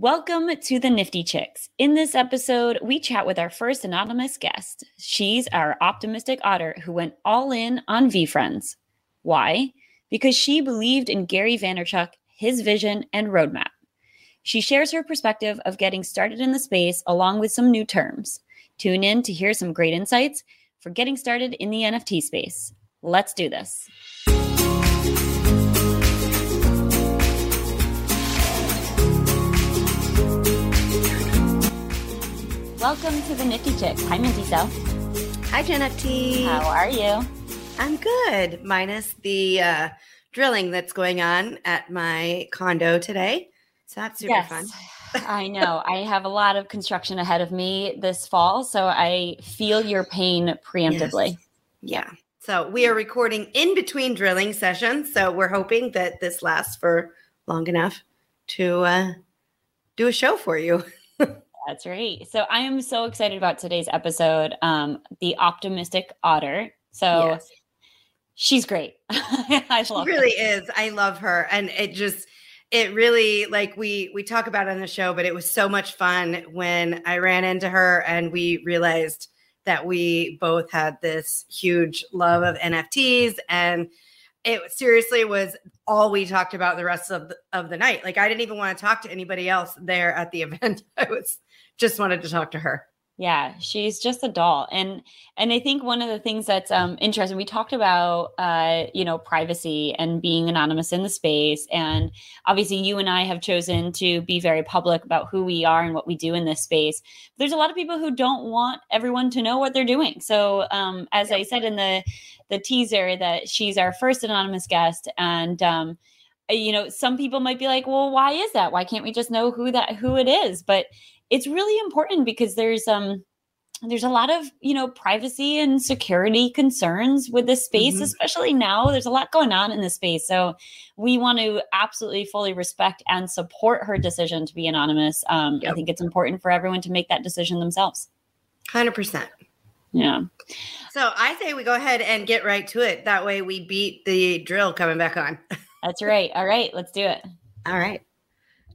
Welcome to the Nifty Chicks. In this episode, we chat with our first anonymous guest. She's our optimistic otter who went all in on VeeFriends. Why? Because she believed in Gary Vaynerchuk, his vision, and roadmap. She shares her perspective of getting started in the space along with some new terms. Tune in to hear some great insights for getting started in the NFT space. Let's do this. Welcome to the Nifty Chicks. Hi, Minty Cell. Hi, JeNFT. How are you? I'm good, minus the uh, drilling that's going on at my condo today. So that's super yes. fun. I know. I have a lot of construction ahead of me this fall, so I feel your pain preemptively. Yes. Yeah. So we are recording in between drilling sessions. So we're hoping that this lasts for long enough to uh, do a show for you. That's right. So I am so excited about today's episode. Um, the optimistic otter. So yes. she's great. I she really her. is. I love her, and it just it really like we we talk about on the show, but it was so much fun when I ran into her and we realized that we both had this huge love of NFTs and it seriously was all we talked about the rest of the, of the night. Like I didn't even want to talk to anybody else there at the event. I was just wanted to talk to her. Yeah, she's just a doll, and and I think one of the things that's um, interesting. We talked about uh, you know privacy and being anonymous in the space, and obviously you and I have chosen to be very public about who we are and what we do in this space. There's a lot of people who don't want everyone to know what they're doing. So um, as I said in the the teaser, that she's our first anonymous guest, and um, you know some people might be like, well, why is that? Why can't we just know who that who it is? But it's really important because there's um there's a lot of you know privacy and security concerns with this space mm-hmm. especially now. There's a lot going on in this space. So we want to absolutely fully respect and support her decision to be anonymous. Um, yep. i think it's important for everyone to make that decision themselves. 100% yeah. So i say we go ahead and get right to it. That way we beat the drill coming back on. That's right. All right. Let's do it. All right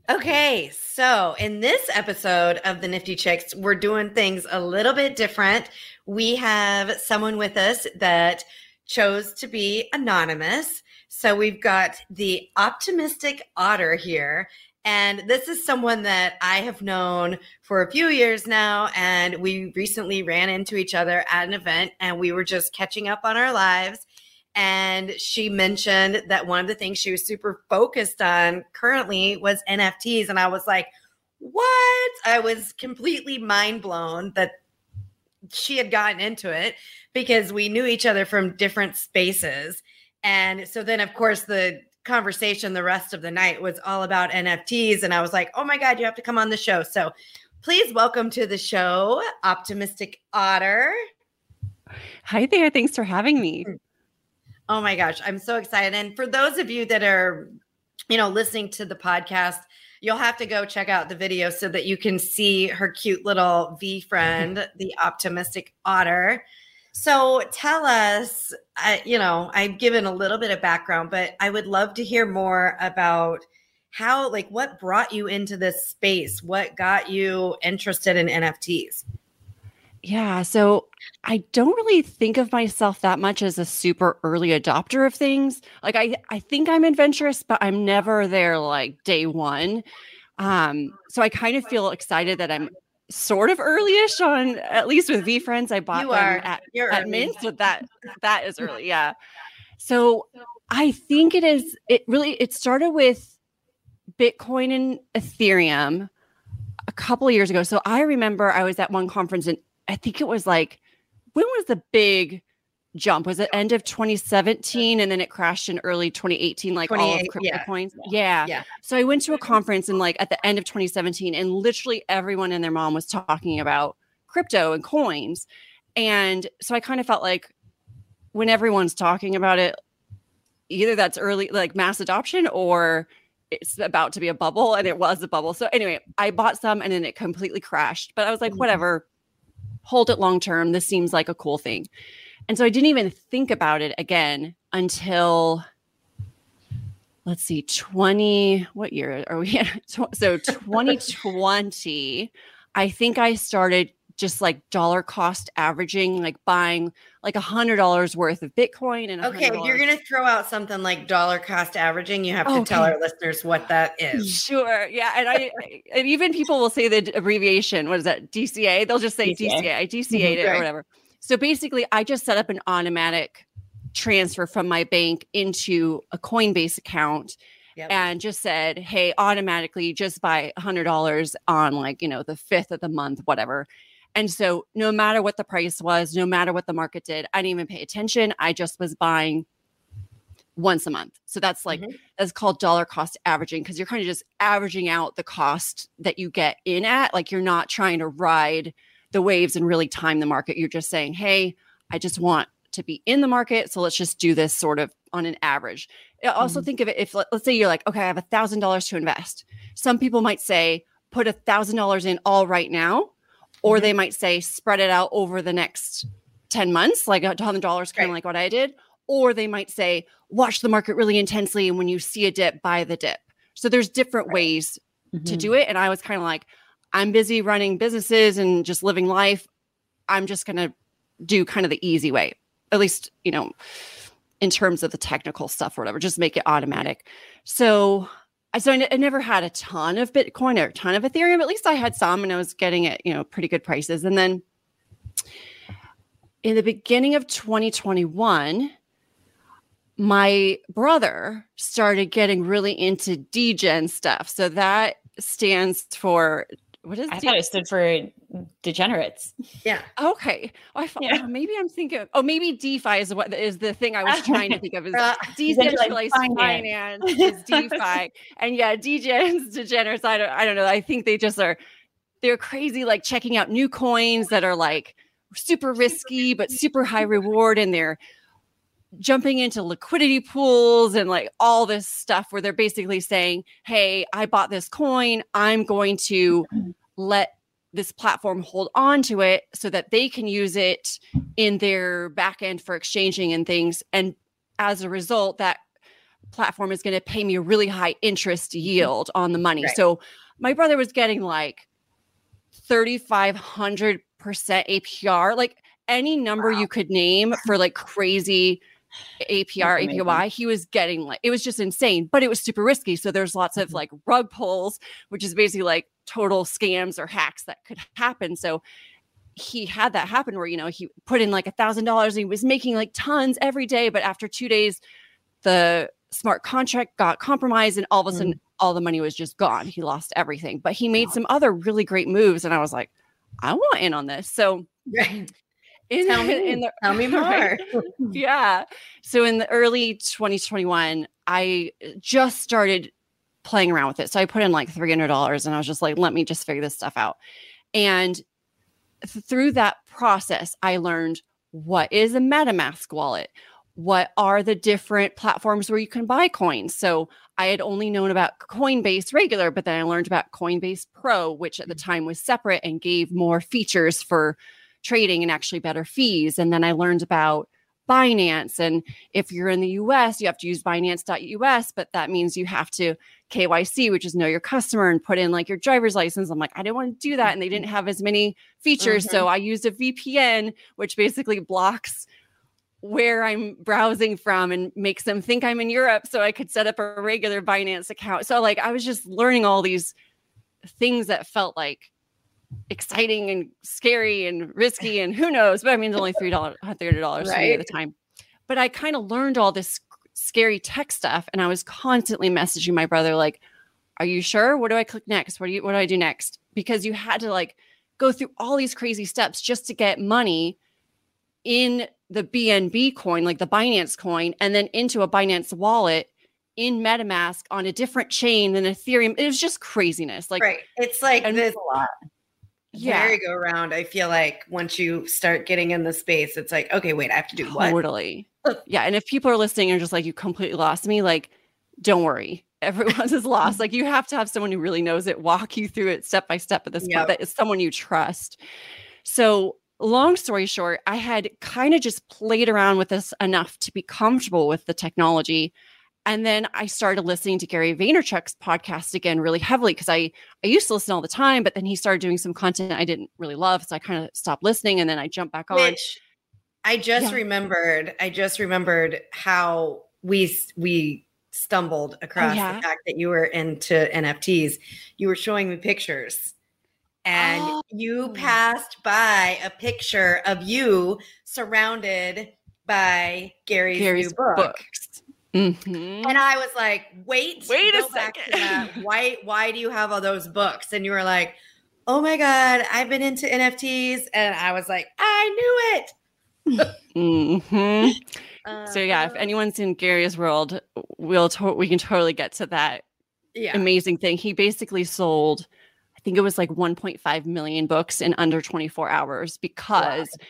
Okay, so in this episode of the Nifty Chicks, we're doing things a little bit different. We have someone with us that chose to be anonymous. So we've got the optimistic otter here. And this is someone that I have known for a few years now. And we recently ran into each other at an event and we were just catching up on our lives and she mentioned that one of the things she was super focused on currently was NFTs. And I was like, what? I was completely mind blown that she had gotten into it because we knew each other from different spaces. And so then, of course, the conversation the rest of the night was all about NFTs. And I was like, oh my God, you have to come on the show. So please welcome to the show, Optimistic Otter. Hi there. Thanks for having me. Mm. Oh my gosh, I'm so excited. And for those of you that are, you know, listening to the podcast, you'll have to go check out the video so that you can see her cute little VeeFriend, the optimistic otter. So tell us, uh, you know, I've given a little bit of background, but I would love to hear more about how, like, what brought you into this space? What got you interested in NFTs? Yeah. So I don't really think of myself that much as a super early adopter of things. Like I, I think I'm adventurous, but I'm never there like day one. Um, so I kind of feel excited that I'm sort of earlyish on at least with VeeFriends. I bought you them are. at, at Mint. So that that is early. Yeah. So I think it is it really it started with Bitcoin and Ethereum a couple years ago. So I remember I was at one conference in I think it was like, when was the big jump? Was it end of 2017 and then it crashed in early 2018, like all of crypto yeah. coins? Yeah. yeah. So I went to a conference and like at the end of 2017, and literally everyone and their mom was talking about crypto and coins. And so I kind of felt like when everyone's talking about it, either that's early, like mass adoption, or it's about to be a bubble and it was a bubble. So anyway, I bought some and then it completely crashed. But I was like, mm-hmm. whatever, hold it long term. This seems like a cool thing. And so I didn't even think about it again until let's see, 20, what year are we in? So 2020, I think I started just like dollar cost averaging, like buying like a hundred dollars worth of Bitcoin and okay, you're gonna throw out something like dollar cost averaging. You have to okay. tell our listeners what that is. Sure, yeah, and I and even people will say the abbreviation. What is that? DCA. They'll just say DCA. DCA. I DCA'd mm-hmm, it right. or whatever. So basically, I just set up an automatic transfer from my bank into a Coinbase account. Yep. and just said, Hey, automatically just buy a hundred dollars on like, you know, the fifth of the month, whatever. And so no matter what the price was, no matter what the market did, I didn't even pay attention. I just was buying once a month. So that's like mm-hmm. that's called dollar cost averaging because you're kind of just averaging out the cost that you get in at. Like you're not trying to ride the waves and really time the market. You're just saying, "Hey, I just want to be in the market, so let's just do this sort of on an average." Also mm-hmm. think of it if let's say you're like, "Okay, I have a $1000 to invest." Some people might say, "Put a $1000 in all right now." Or they might say spread it out over the next 10 months like a $100 kind of like what i did. Or they might say watch the market really intensely and when you see a dip buy the dip. So there's different right. ways mm-hmm. to do it and i was kind of like i'm busy running businesses and just living life. I'm just going to do kind of the easy way at least you know in terms of the technical stuff or whatever just make it automatic. So so I, n- I never had a ton of Bitcoin or a ton of Ethereum. At least I had some, and I was getting it, you know, pretty good prices. And then in the beginning of 2021, my brother started getting really into degen stuff. So that stands for what is I thought it stood for degenerates. Yeah. Okay. Oh, I thought, yeah. oh, maybe I'm thinking. Oh, maybe DeFi is what is the thing I was trying to think of. Is uh, decentralized finance. finance is DeFi, and yeah, degens, degenerates. I don't. I don't know. I think they just are. They're crazy, like checking out new coins that are like super risky but super high reward, and they're jumping into liquidity pools and like all this stuff where they're basically saying, Hey, I bought this coin. I'm going to let this platform hold on to it so that they can use it in their backend for exchanging and things. And as a result, that platform is going to pay me a really high interest yield on the money. Right. So my brother was getting like 3,500% APR, like any number wow. you could name for like crazy APR, APY, he was getting like it was just insane, but it was super risky. So there's lots of mm-hmm. like rug pulls, which is basically like total scams or hacks that could happen. So he had that happen where you know he put in like a thousand dollars and he was making like tons every day, but after two days, the smart contract got compromised and all of a sudden mm. all the money was just gone. He lost everything. But he made some other really great moves, and I was like, I want in on this. So in, tell me, in the, tell me more. yeah. So in the early 2021, I just started playing around with it. So I put in like $300 and I was just like, let me just figure this stuff out. And th- through that process, I learned what is a MetaMask wallet? What are the different platforms where you can buy coins? So I had only known about Coinbase regular, but then I learned about Coinbase Pro, which at the mm. time was separate and gave more features for trading and actually better fees. And then I learned about Binance. And if you're in the US, you have to use Binance.us, but that means you have to KYC, which is know your customer, and put in like your driver's license. I'm like, I didn't want to do that. And they didn't have as many features. Mm-hmm. So I used a VPN, which basically blocks where I'm browsing from and makes them think I'm in Europe so I could set up a regular Binance account. So like I was just learning all these things that felt like exciting and scary and risky and who knows but i mean it's only three dollars thirty dollars right. at the time but i kind of learned all this scary tech stuff and i was constantly messaging my brother like are you sure what do i click next what do you what do i do next because you had to like go through all these crazy steps just to get money in the bnb coin like the binance coin and then into a binance wallet in MetaMask on a different chain than Ethereum. It was just craziness. Like, right. It's like this yeah. merry-go-round i feel like once you start getting in the space it's like okay wait i have to do what? Totally. Yeah and if people are listening and just like you completely lost me like don't worry. Everyone's is lost. Like you have to have someone who really knows it walk you through it step by step at this yep. point that is someone you trust. So long story short i had kind of just played around with this enough to be comfortable with the technology and then I started listening to Gary Vaynerchuk's podcast again really heavily because I I used to listen all the time, but then he started doing some content I didn't really love, so I kind of stopped listening, and then I jumped back on. Which I just yeah. remembered. I just remembered how we we stumbled oh, across oh, yeah? the fact that you were into NFTs. You were showing me pictures. And oh. you passed by a picture of you surrounded by Gary's, Gary's new book. books. Mm-hmm. And I was like, wait, wait a second. Why why do you have all those books? And you were like, oh my God, I've been into NFTs. And I was like, I knew it. mm-hmm. uh, so yeah, if uh, anyone's in Gary's world, we'll to- we can totally get to that yeah. amazing thing. He basically sold, I think it was like 1.5 million books in under 24 hours because wow.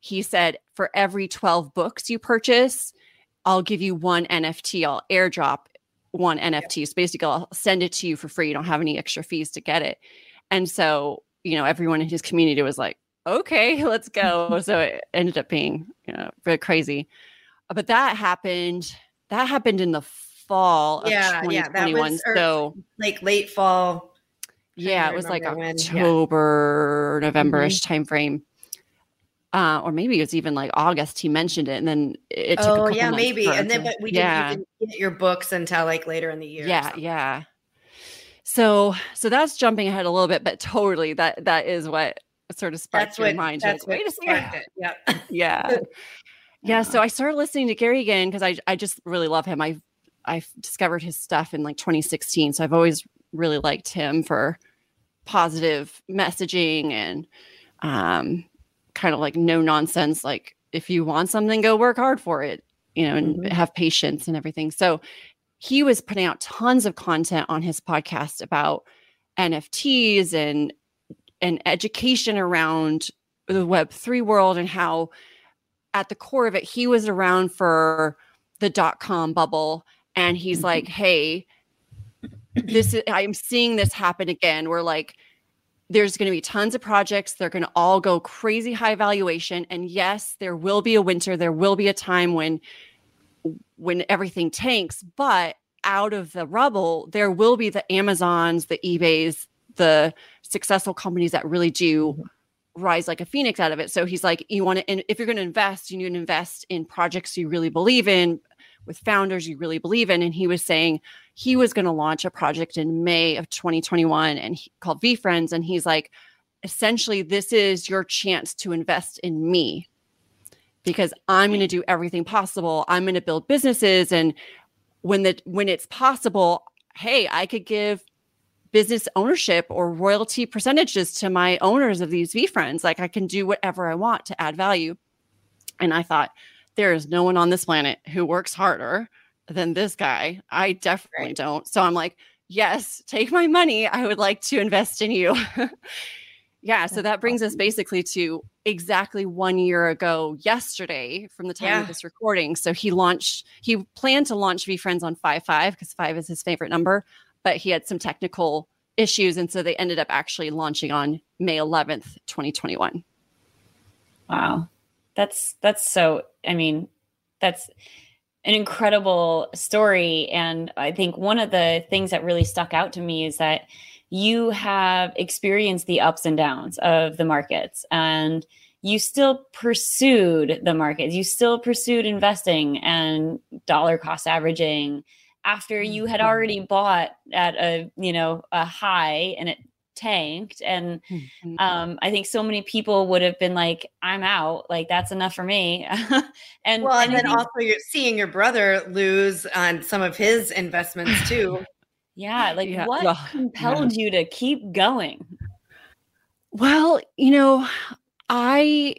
he said for every 12 books you purchase, I'll give you one NFT. I'll airdrop one NFT. So basically, I'll send it to you for free. You don't have any extra fees to get it. And so, you know, everyone in his community was like, okay, let's go. so it ended up being, you know, very crazy. But that happened. That happened in the fall of yeah, 2021. Yeah, so like late fall. Yeah, it was like October, yeah. November-ish mm-hmm. time frame uh, or maybe it was even like August. He mentioned it, and then it took. Oh yeah, maybe. And then, but we yeah. didn't get your books until like later in the year. Yeah, yeah. So, so that's jumping ahead a little bit, but totally that that is what sort of sparked that's your what, mind. That's like, what Wait a second. Yeah, yeah, yeah. So I started listening to Gary again because I I just really love him. I I discovered his stuff in like 2016, so I've always really liked him for positive messaging and um kind of like no nonsense like if you want something go work hard for it you know and mm-hmm. have patience and everything so he was putting out tons of content on his podcast about nfts and and education around the web 3 world and how at the core of it he was around for the dot com bubble and he's mm-hmm. like hey this is i'm seeing this happen again where like there's going to be tons of projects. They're going to all go crazy high valuation. And yes, there will be a winter. There will be a time when when everything tanks, but out of the rubble, there will be the Amazons, the eBays, the successful companies that really do mm-hmm. rise like a phoenix out of it. So he's like, you want to, and if you're going to invest, you need to invest in projects you really believe in, with founders you really believe in. And he was saying he was going to launch a project in May of 2021 and he, called VeeFriends. And he's like, essentially, this is your chance to invest in me because I'm going to do everything possible. I'm going to build businesses. And when the when it's possible, hey, I could give business ownership or royalty percentages to my owners of these VeeFriends. Like I can do whatever I want to add value. And I thought, there is no one on this planet who works harder than this guy. I definitely right. don't. So I'm like, yes, take my money. I would like to invest in you. yeah. So that brings us basically to exactly one year ago yesterday from the time yeah. of this recording. So he launched, he planned to launch VeeFriends on 5 5 because five is his favorite number, but he had some technical issues. And so they ended up actually launching on May 11th, 2021. Wow. That's that's so I mean, that's an incredible story and I think one of the things that really stuck out to me is that you have experienced the ups and downs of the markets and you still pursued the markets. You still pursued investing and dollar cost averaging after you had mm-hmm. already bought at a, you know, a high and it tanked and mm-hmm. um, i think so many people would have been like i'm out like that's enough for me and well and, and then also you're seeing your brother lose on some of his investments too yeah like yeah. what well, compelled yeah. you to keep going well you know i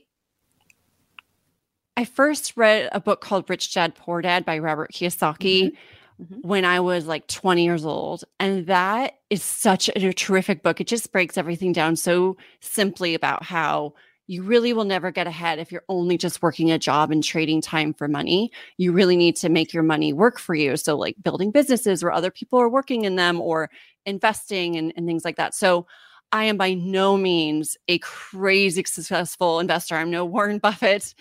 i first read a book called rich dad poor dad by robert kiyosaki mm-hmm mm-hmm. when I was like 20 years old. And that is such a, terrific book. It just breaks everything down so simply about how you really will never get ahead if you're only just working a job and trading time for money. You really need to make your money work for you. So, like building businesses where other people are working in them or investing and, and things like that. So, I am by no means a crazy successful investor. I'm no Warren Buffett,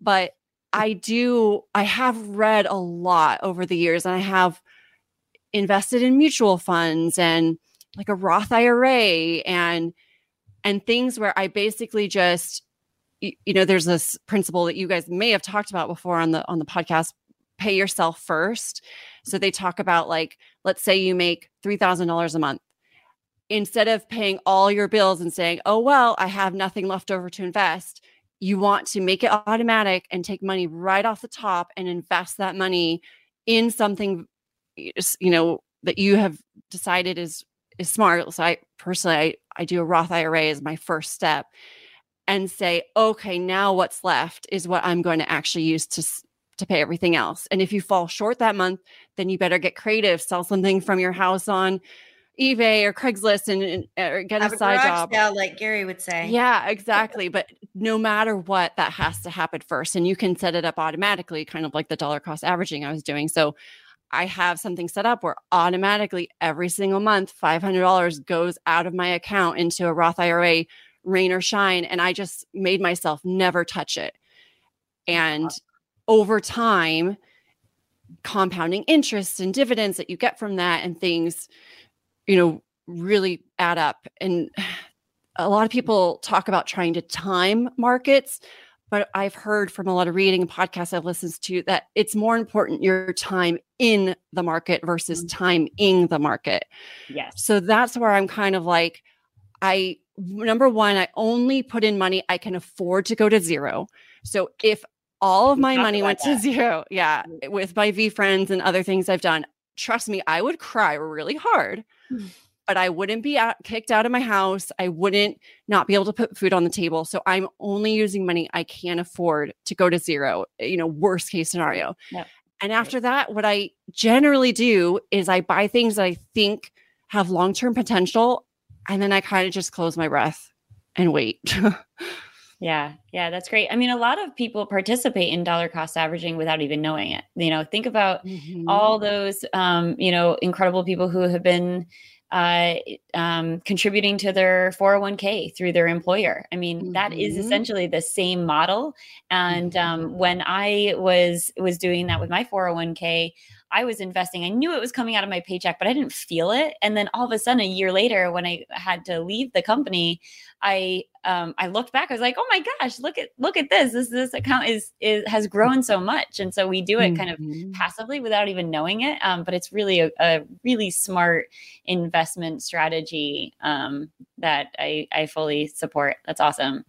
but I do, I have read a lot over the years and I have invested in mutual funds and like a Roth IRA and and things where I basically just you, you know there's this principle that you guys may have talked about before on the on the podcast pay yourself first. So they talk about like let's say you make $3000 a month instead of paying all your bills and saying, "Oh well, I have nothing left over to invest." You want to make it automatic and take money right off the top and invest that money in something you know that you have decided is is smart. So i personally i, I do a roth ira as my first step and say okay now what's left is what i'm going to actually use to to pay everything else. And if you fall short that month then you better get creative. Sell something from your house on ebay or craigslist and, and or get Have a side job Yeah, like gary would say yeah exactly but no matter what that has to happen first and you can set it up automatically kind of like the dollar cost averaging i was doing so I have something set up where automatically every single month, $500 goes out of my account into a Roth IRA, rain or shine. And I just made myself never touch it. And over time, compounding interest and dividends that you get from that and things, you know, really add up. And a lot of people talk about trying to time markets but I've heard from a lot of reading and podcasts I've listened to that it's more important your time in the market versus mm. time in the market. Yes. So that's where I'm kind of like, I number one, I only put in money I can afford to go to zero. So if all of my money went that. to zero, yeah, mm. with my VeeFriends and other things I've done, trust me, I would cry really hard. Mm but I wouldn't be out, kicked out of my house. I wouldn't not be able to put food on the table. So I'm only using money I can afford to go to zero, you know, worst case scenario. Yep. And after that, what I generally do is I buy things that I think have long term potential. And then I kind of just close my breath and wait. Yeah, yeah, that's great. I mean, a lot of people participate in dollar cost averaging without even knowing it. You know, think about mm-hmm. all those, um, you know, incredible people who have been uh, um, contributing to their 401k through their employer. I mean, mm-hmm. that is mm-hmm. essentially the same model. And um, mm-hmm. when I was was doing that with my 401k, I was investing. I knew it was coming out of my paycheck, but I didn't feel it. And then all of a sudden, a year later, when I had to leave the company, I um, I looked back. I was like, "Oh my gosh, look at look at this! This this account is is has grown so much." And so we do it kind of mm-hmm. passively without even knowing it. Um, but it's really a, a, really smart investment strategy um, that I I fully support. That's awesome.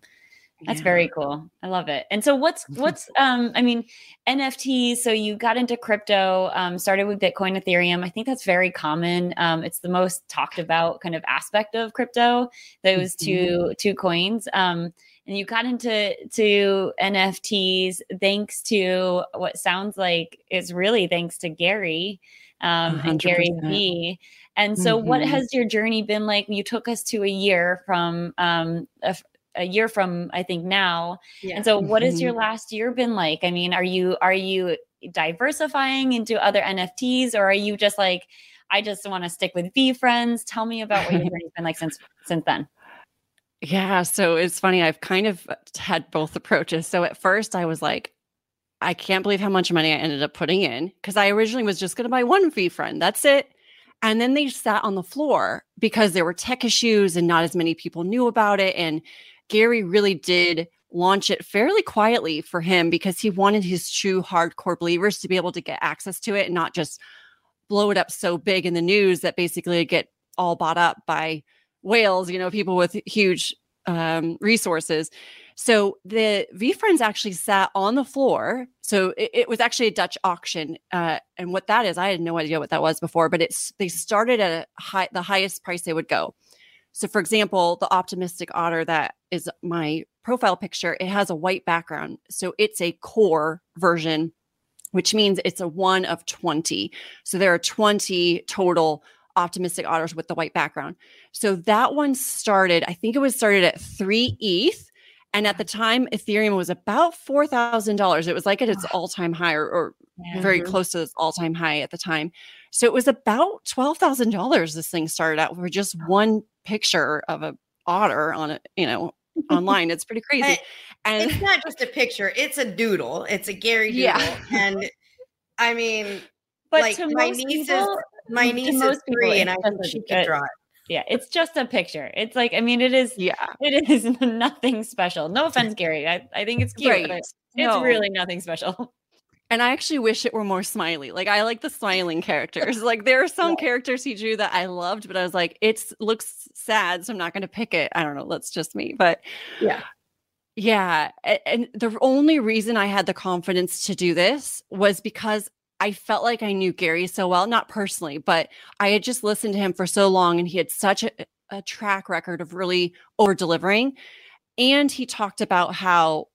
That's yeah. very cool. I love it. And so what's what's um I mean NFTs so you got into crypto um started with Bitcoin Ethereum. I think that's very common. Um it's the most talked about kind of aspect of crypto those mm-hmm. two two coins. Um and you got into to NFTs thanks to what sounds like is really thanks to Gary um 100%. and Gary Vee. And so, mm-hmm. what has your journey been like? You took us to a year from um, a, a year from I think now. Yeah. And so what has your mm-hmm. last year been like? I mean, are you are you diversifying into other NFTs or are you just like I just want to stick with VeeFriends? Tell me about what your journey's been like since since then. Yeah, so it's funny. I've kind of had both approaches. So at first I was like, I can't believe how much money I ended up putting in because I originally was just going to buy one VeeFriend. That's it. And then they sat on the floor because there were tech issues and not as many people knew about it. And Gary really did launch it fairly quietly for him because he wanted his true hardcore believers to be able to get access to it and not just blow it up so big in the news that basically get all bought up by whales, you know, people with huge um, resources. So the VeeFriends actually sat on the floor. So it, it was actually a Dutch auction, uh, and what that is, I had no idea what that was before. But it's they started at high, the highest price they would go. So, for example, the optimistic otter that is my profile picture, it has a white background. So, it's a core version, which means it's a one of 20. So, there are 20 total optimistic otters with the white background. So, that one started, I think it was started at three ETH. And at the time, Ethereum was about $4,000. It was like at its all time high or, or yeah. very close to its all time high at the time. So it was about $12,000 this thing started out for just one picture of a otter on a, you know, online. It's pretty crazy. And it's not just a picture, it's a doodle. It's a Gary doodle. Yeah. And I mean, but like my niece people, is my niece is three and I think she can draw it. Yeah, it's just a picture. It's like, I mean, it is, yeah, it is nothing special. No offense, Gary. I, I think it's cute, right. but it's no. really nothing special. And I actually wish it were more smiley. Like I like the smiling characters. like there are some yeah. characters he drew that I loved, but I was like, it looks sad, so I'm not going to pick it. I don't know. That's just me. But yeah, yeah. And the only reason I had the confidence to do this was because I felt like I knew Gary so well, not personally, but I had just listened to him for so long, and he had such a, a track record of really over delivering. And he talked about how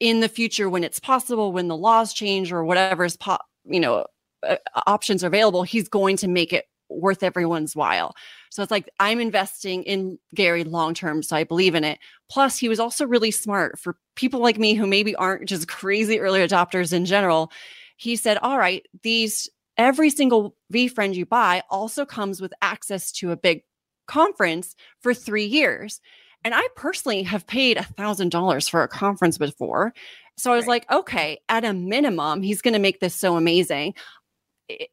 in the future when it's possible when the laws change or whatever is po- you know uh, options are available he's going to make it worth everyone's while. So it's like i'm investing in gary long term so i believe in it. Plus he was also really smart. For people like me who maybe aren't just crazy early adopters in general he said all right these every single VeeFriend you buy also comes with access to a big conference for three years and I personally have paid a thousand dollars for a conference before. So I was right. like, okay, at a minimum, he's going to make this so amazing.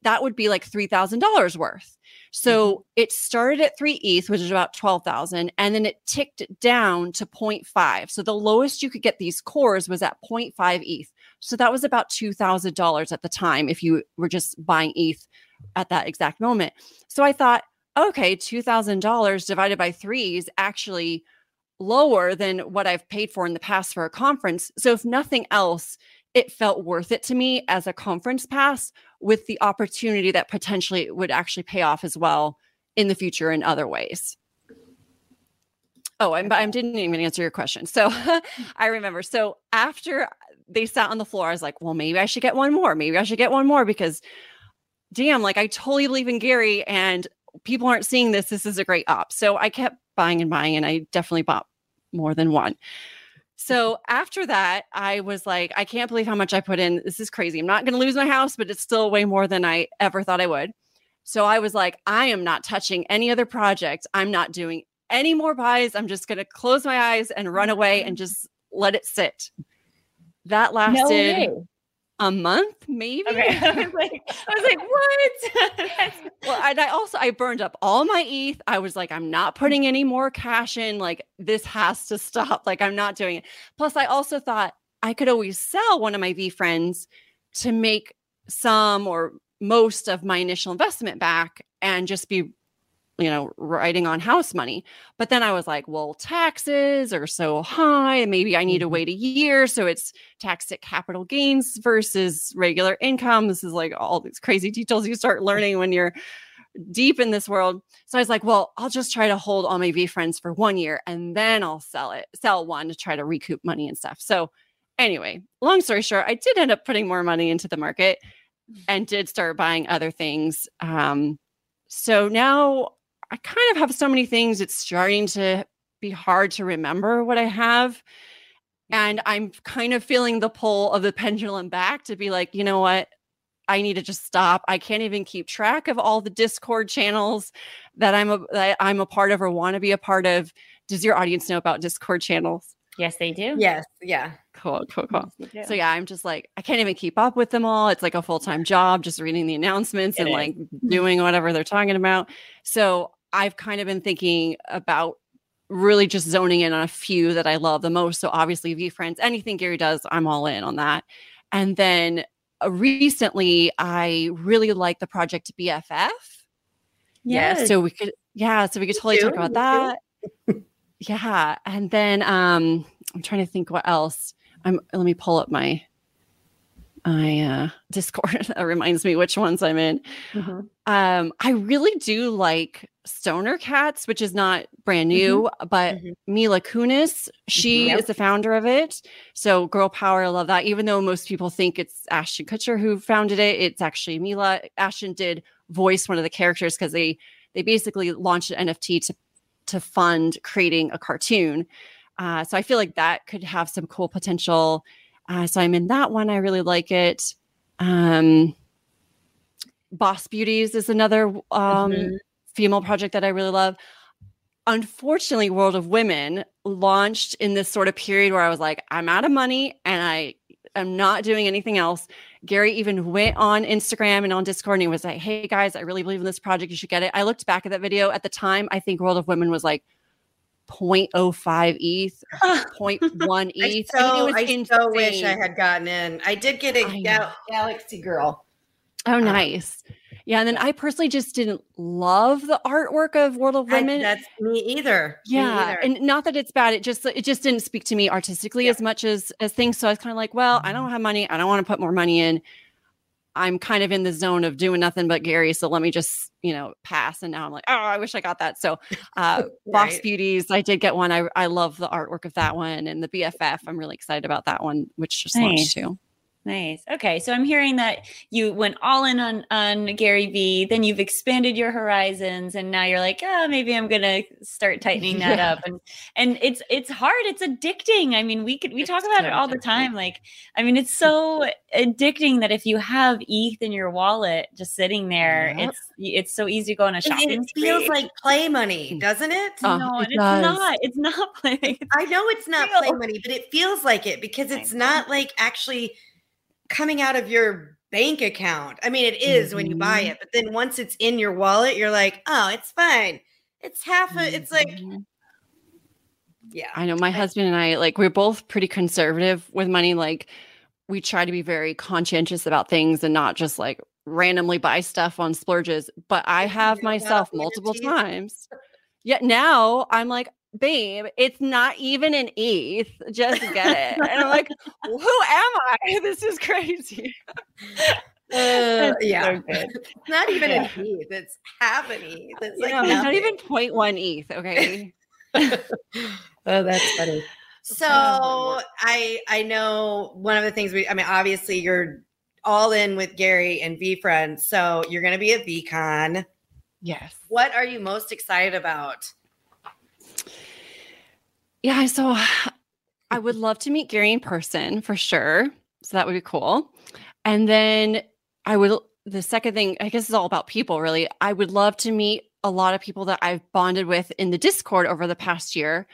That would be like $3,000 worth. So mm-hmm. it started at three ETH, which is about 12,000, and then it ticked down to 0.5. So the lowest you could get these cores was at 0.5 ETH. So that was about $2,000 at the time if you were just buying ETH at that exact moment. So I thought, okay, $2,000 divided by three is actually lower than what I've paid for in the past for a conference. So, if nothing else, it felt worth it to me as a conference pass with the opportunity that potentially would actually pay off as well in the future in other ways. Oh, I, I didn't even answer your question. So I remember. So after they sat on the floor, I was like, well, maybe I should get one more. Maybe I should get one more because damn, like I totally believe in Gary and people aren't seeing this. This is a great op. So I kept buying and buying, and I definitely bought more than one. So mm-hmm. after that, I was like, I can't believe how much I put in. This is crazy. I'm not going to lose my house, but it's still way more than I ever thought I would. So I was like, I am not touching any other project. I'm not doing any more buys. I'm just going to close my eyes and run away and mm-hmm. just let it sit. That lasted no a month, maybe. Okay. I was like, I was like, what? well, and I also I burned up all my ETH. I was like, I'm not putting any more cash in. Like, this has to stop. Like, I'm not doing it. Plus, I also thought I could always sell one of my VeeFriends to make some or most of my initial investment back and just be you know, writing on house money. But then I was like, well, taxes are so high. Maybe I need to mm-hmm. wait a year. So it's taxed at capital gains versus regular income. This is like all these crazy details you start learning when you're deep in this world. So I was like, well, I'll just try to hold all my VeeFriends for one year and then I'll sell it, sell one to try to recoup money and stuff. So anyway, long story short, I did end up putting more money into the market mm. and did start buying other things. Um, so now I kind of have so many things, it's starting to be hard to remember what I have. And I'm kind of feeling the pull of the pendulum back to be like, you know what? I need to just stop. I can't even keep track of all the Discord channels that I'm a that I'm a part of or want to be a part of. Does your audience know about Discord channels? Yes, they do. Yes, yeah. Cool, cool, cool. Yes, so yeah, I'm just like I can't even keep up with them all. It's like a full time job, just reading the announcements it and is. like doing whatever they're talking about. So I've kind of been thinking about really just zoning in on a few that I love the most. So obviously VeeFriends, anything Gary does, I'm all in on that. And then uh, recently I really like the project BFF. Yeah. So we could yeah, so we could totally talk about that. yeah. And then um I'm trying to think what else. I'm let me pull up my my uh Discord that reminds me which ones I'm in. Mm-hmm. Um I really do like Stoner Cats, which is not brand new, mm-hmm. but mm-hmm. Mila Kunis, she yep. is the founder of it. So girl power, I love that. Even though most people think it's Ashton Kutcher who founded it, it's actually Mila. Ashton did voice one of the characters because they they basically launched an NFT to to fund creating a cartoon. Uh, so I feel like that could have some cool potential. Uh, so I'm in that one. I really like it. Um, Boss Beauties is another um, mm-hmm female project that I really love. unfortunately, World of Women launched in this sort of period where I was like, I'm out of money and I am not doing anything else. Gary even went on Instagram and on Discord and he was like, Hey guys, I really believe in this project. You should get it. I looked back at that video at the time. I think World of Women was like 0.05 ETH, 0.1 ETH. I so, I, I so wish I had gotten in. I did get a Gal- Galaxy Girl. Oh, um, nice. Yeah, and then I personally just didn't love the artwork of World of Women. I, that's me either. Yeah, me either. and not that it's bad. It just it just didn't speak to me artistically yeah. as much as as things. So I was kind of like, well, I don't mm-hmm. have money. I don't want to put more money in. I'm kind of in the zone of doing nothing but Gary. So let me just, you know, pass. And now I'm like, oh, I wish I got that. So uh right. Boss Beauties, I did get one. I I love the artwork of that one and the BFF. I'm really excited about that one, which just nice. launched too. Nice. Okay, so I'm hearing that you went all in on on Gary Vee, then you've expanded your horizons, and now you're like, oh, maybe I'm gonna start tightening that yeah. up. And and it's it's hard. It's addicting. I mean, we could we it's talk about so it all the time. Like, I mean, it's so addicting that if you have ETH in your wallet just sitting there, yep. it's it's so easy to go on a shopping. It feels like play money, mm. doesn't it? Oh, no, it it's not. It's not play. I know it's not play money, but it feels like it because it's not like actually coming out of your bank account. I mean, it is mm-hmm. when you buy mm-hmm. it, but then once it's in your wallet, you're like, oh, it's fine. It's half a, it's like, mm-hmm. yeah. I know my husband and I, like, we're both pretty conservative with money. Like, we try to be very conscientious about things and not just like randomly buy stuff on splurges. But I have myself multiple times. Yet now I'm like, babe, it's not even an ETH. Just get it. and I'm like, who am I? This is crazy. Uh, yeah, so not even yeah. an ETH. It's half an ETH. It's like not even 0.1 ETH. Okay. oh, that's funny. So I I know one of the things we I mean obviously you're all in with Gary and VeeFriends, So you're gonna be at VeeCon. Yes. What are you most excited about? Yeah, so I would love to meet Gary in person for sure. So that would be cool. And then I would the second thing, I guess is all about people really. I would love to meet a lot of people that I've bonded with in the Discord over the past year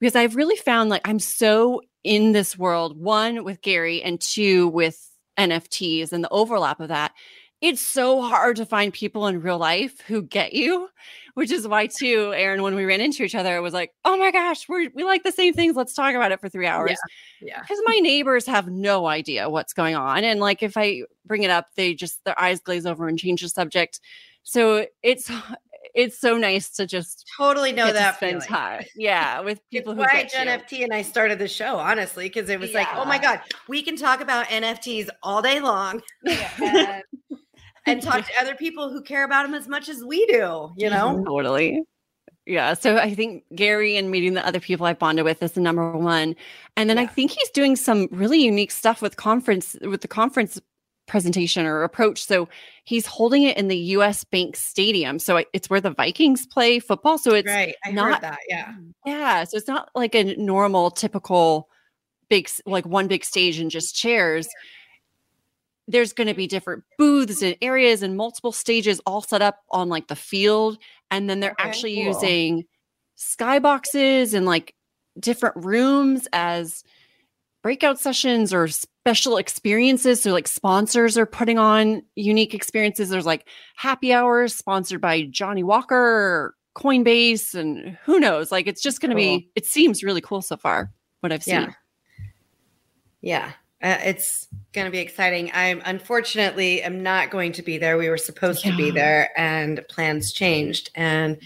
because I've really found like I'm so in this world, one with Gary and two with NFTs and the overlap of that it's so hard to find people in real life who get you, which is why too, Erin, when we ran into each other, it was like, oh my gosh, we we like the same things. Let's talk about it for three hours. Yeah. Because my neighbors have no idea what's going on. And like if I bring it up, they just their eyes glaze over and change the subject. So it's it's so nice to just totally know that spend time. Yeah, with people who get NFT and I started the show honestly because it was yeah. like, oh my god, we can talk about NFTs all day long. Yeah. And talk to other people who care about him as much as we do, you know? Totally. Yeah. So I think Gary and meeting the other people I bonded with is the number one. And then yeah. I think he's doing some really unique stuff with conference with the conference presentation or approach. So he's holding it in the US Bank Stadium. So it's where the Vikings play football. So it's right. I not that. Yeah. Yeah. So it's not like a normal, typical big, like one big stage and just chairs there's going to be different booths and areas and multiple stages all set up on like the field and then they're okay, actually cool. using skyboxes and like different rooms as breakout sessions or special experiences. So like sponsors are putting on unique experiences. There's like happy hours sponsored by Johnnie Walker or coinbase and who knows? Like it's just going to cool. be it seems really cool so far what i've seen. Yeah yeah uh, it's going to be exciting. I'm unfortunately am not going to be there. We were supposed yeah. to be there, and plans changed, and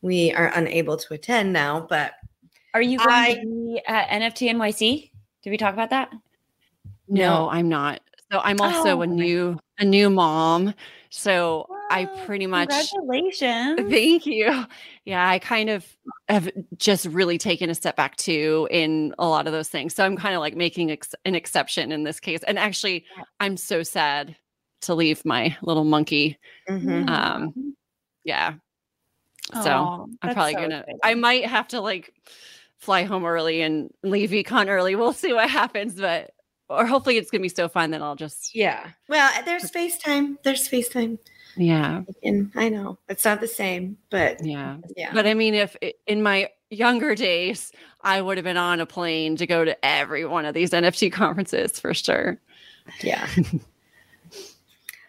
we are unable to attend now. But are you going I, to be at NFT NYC? Did we talk about that? No, no. I'm not. So I'm also oh, a new a new mom. So I pretty much congratulations. Thank you. Yeah, I kind of have just really taken a step back too in a lot of those things. So I'm kind of like making ex- an exception in this case. And actually, I'm so sad to leave my little monkey. Mm-hmm. Um, yeah. So I'm probably so gonna. I might have to like fly home early and leave VeeCon early. We'll see what happens, but or hopefully it's gonna be so fun that I'll just yeah. Well, there's FaceTime. There's FaceTime. Yeah. And I know it's not the same, but Yeah. yeah. But I mean, if in my younger days, I would have been on a plane to go to every one of these NFT conferences for sure. yeah.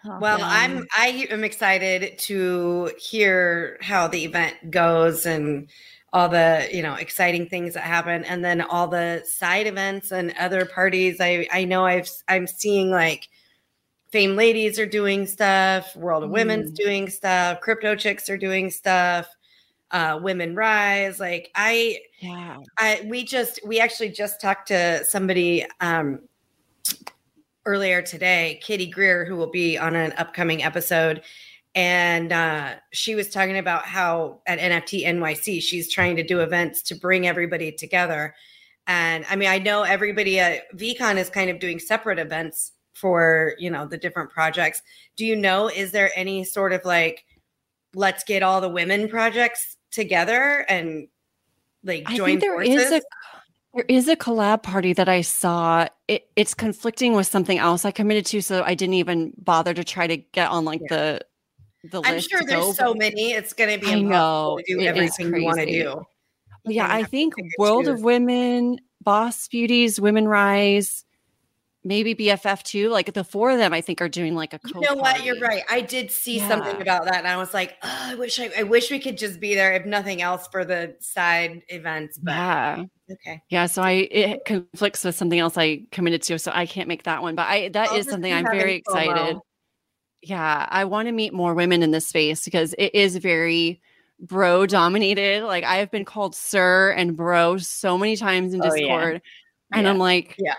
Oh, Well, yeah. I'm I am excited to hear how the event goes and all the you know exciting things that happen, and then all the side events and other parties. I I know I've I'm seeing like Fame Ladies are doing stuff, World of Women's Mm. doing stuff, Crypto Chicks are doing stuff, uh, Women Rise. Like I Yeah. I we just we actually just talked to somebody um earlier today, Kitty Greer, who will be on an upcoming episode. And uh, she was talking about how at NFT NYC, she's trying to do events to bring everybody together. And I mean, I know everybody at VeeCon is kind of doing separate events for, you know, the different projects. Do you know, is there any sort of like, let's get all the women projects together and like I join think there forces? is a there is a collab party that I saw. It, it's conflicting with something else I committed to, so I didn't even bother to try to get on like Yeah. the the I'm list. sure there's go, so many. It's going to be I impossible know, to do everything you want to do. Yeah, I think World of. Women, Boss Beauties, Women Rise, maybe BFF too. Like the four of them, I think are doing like a. You know what? You're right. I did see something about that, and I was like, oh, I wish I, I wish we could just be there, if nothing else, for the side events. But Yeah, okay, yeah. So I it conflicts with something else I committed to, so I can't make that one. But I that I'll is something I'm very excited. Yeah, I want to meet more women in this space because it is very bro dominated. Like I have been called sir and bro so many times in Oh, yeah. Discord. And Yeah. I'm like, Yeah.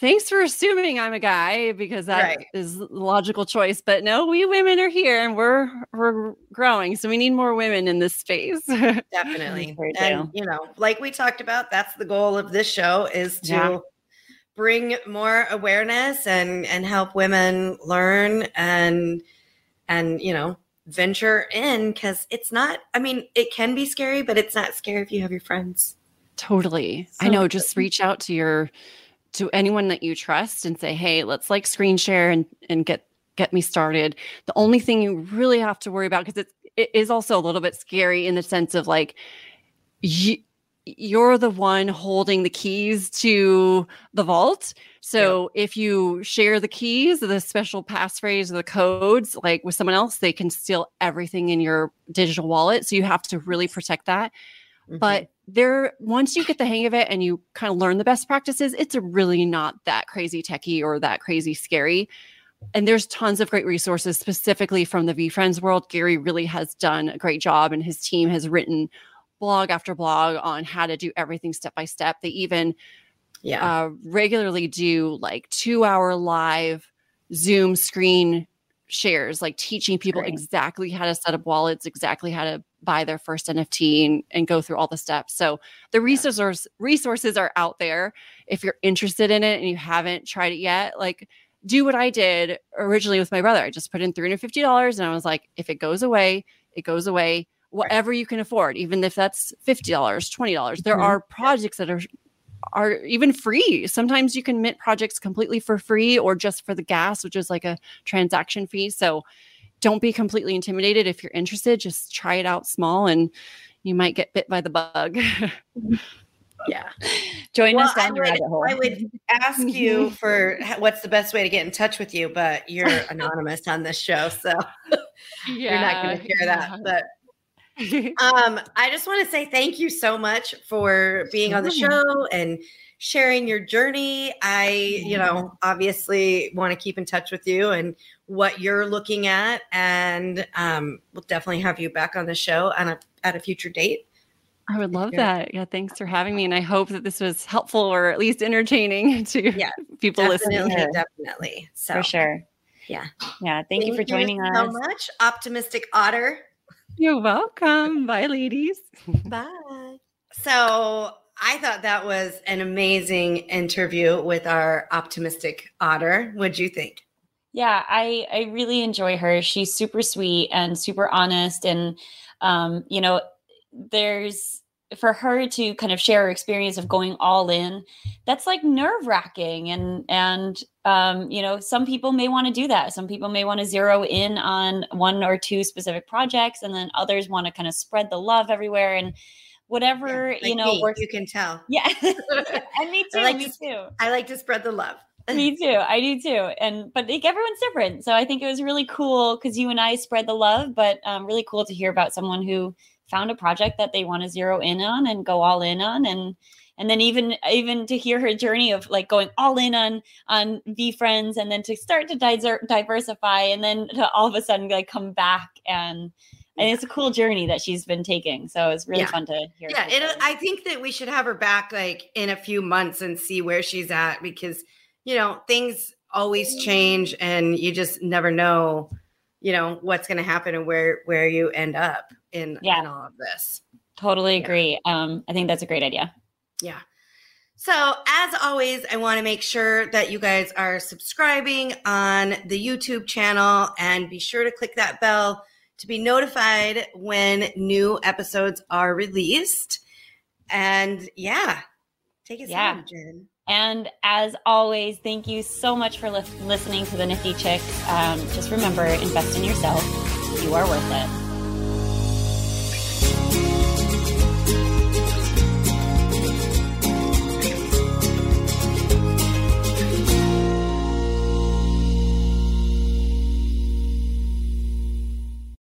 Thanks for assuming I'm a guy because that is Right. the logical choice. But no, we women are here and we're we're growing. So we need more women in this space. Definitely. Very and you know, like we talked about, that's the goal of this show is to Yeah. bring more awareness and and help women learn and and you know, venture in cuz it's not I mean, it can be scary, but it's not scary if you have your friends. Totally. I know. good. Just reach out to your to anyone that you trust and say, "Hey, let's like screen share and and get get me started." The only thing you really have to worry about because it's it is also a little bit scary in the sense of like you you're the one holding the keys to the vault. So if you share the keys, the special passphrase, or the codes, like with someone else, they can steal everything in your digital wallet. So you have to really protect that Mhm. but there once you get the hang of it and you kind of learn the best practices it's really not that crazy techy or that crazy scary and there's tons of great resources specifically from the VeeFriends world gary really has done a great job and his team has written blog after blog on how to do everything step by step they even yeah. uh, regularly do like two hour live Zoom screen shares, like teaching people Great. exactly how to set up wallets, exactly how to buy their first NFT and, and go through all the steps. So the resources resources are out there. If you're interested in it and you haven't tried it yet, like do what I did originally with my brother. I just put in $350 and I was like, if it goes away, it goes away. Whatever you can afford, even if that's $50, $20. There Mhm. are projects that are are even free. Sometimes you can mint projects completely for free or just for the gas, which is like a transaction fee. So don't be completely intimidated. If you're interested, just try it out small and you might get bit by the bug. Mm-hmm. yeah. Join Well, us down the would, rabbit hole. I would ask you for what's the best way to get in touch with you, but you're anonymous on this show, so you're not going to share that. But um, I just want to say thank you so much for being on the show and sharing your journey. I, you know, obviously want to keep in touch with you and what you're looking at, and um, we'll definitely have you back on the show on a at a future date. I would love that. Yeah, thanks for having me. And I hope that this was helpful or at least entertaining to Yeah, people Definitely, listening. definitely. So for sure. Yeah. Yeah. Thank, you for joining so us. So much, optimistic otter. You're welcome. Bye, ladies. Bye. So I thought that was an amazing interview with our optimistic otter. What'd you think? Yeah, I I really enjoy her. She's super sweet and super honest and um, you know, there's for her to kind of share her experience of going all in that's like nerve wracking and and um, you know some people may want to do that some people may want to zero in on one or two specific projects and then others want to kind of spread the love everywhere and whatever Yeah, like you know me, works you can tell. yeah and me too I like me to- too I like to spread the love. me too i do too and but like everyone's different so i think it was really cool because you and i spread the love but um, really cool to hear about someone who found a project that they want to zero in on and go all in on and and then even even to hear her journey of like going all in on on VeeFriends and then to start to diser- diversify and then to all of a sudden like come back and and it's a cool journey that she's been taking so it's really Yeah. fun to hear Yeah, it. I think that we should have her back like in a few months and see where she's at because you know things always change and you just never know you know what's going to happen and where where you end up in, Yeah. in all of this. totally Yeah. agree um i think that's a great idea Yeah. So, as always, I want to make sure that you guys are subscribing on the YouTube channel and be sure to click that bell to be notified when new episodes are released. And yeah, take it Yeah. home, Jen. And as always, thank you so much for lis- listening to the Nifty Chicks. Um, just remember, invest in yourself. You are worth it.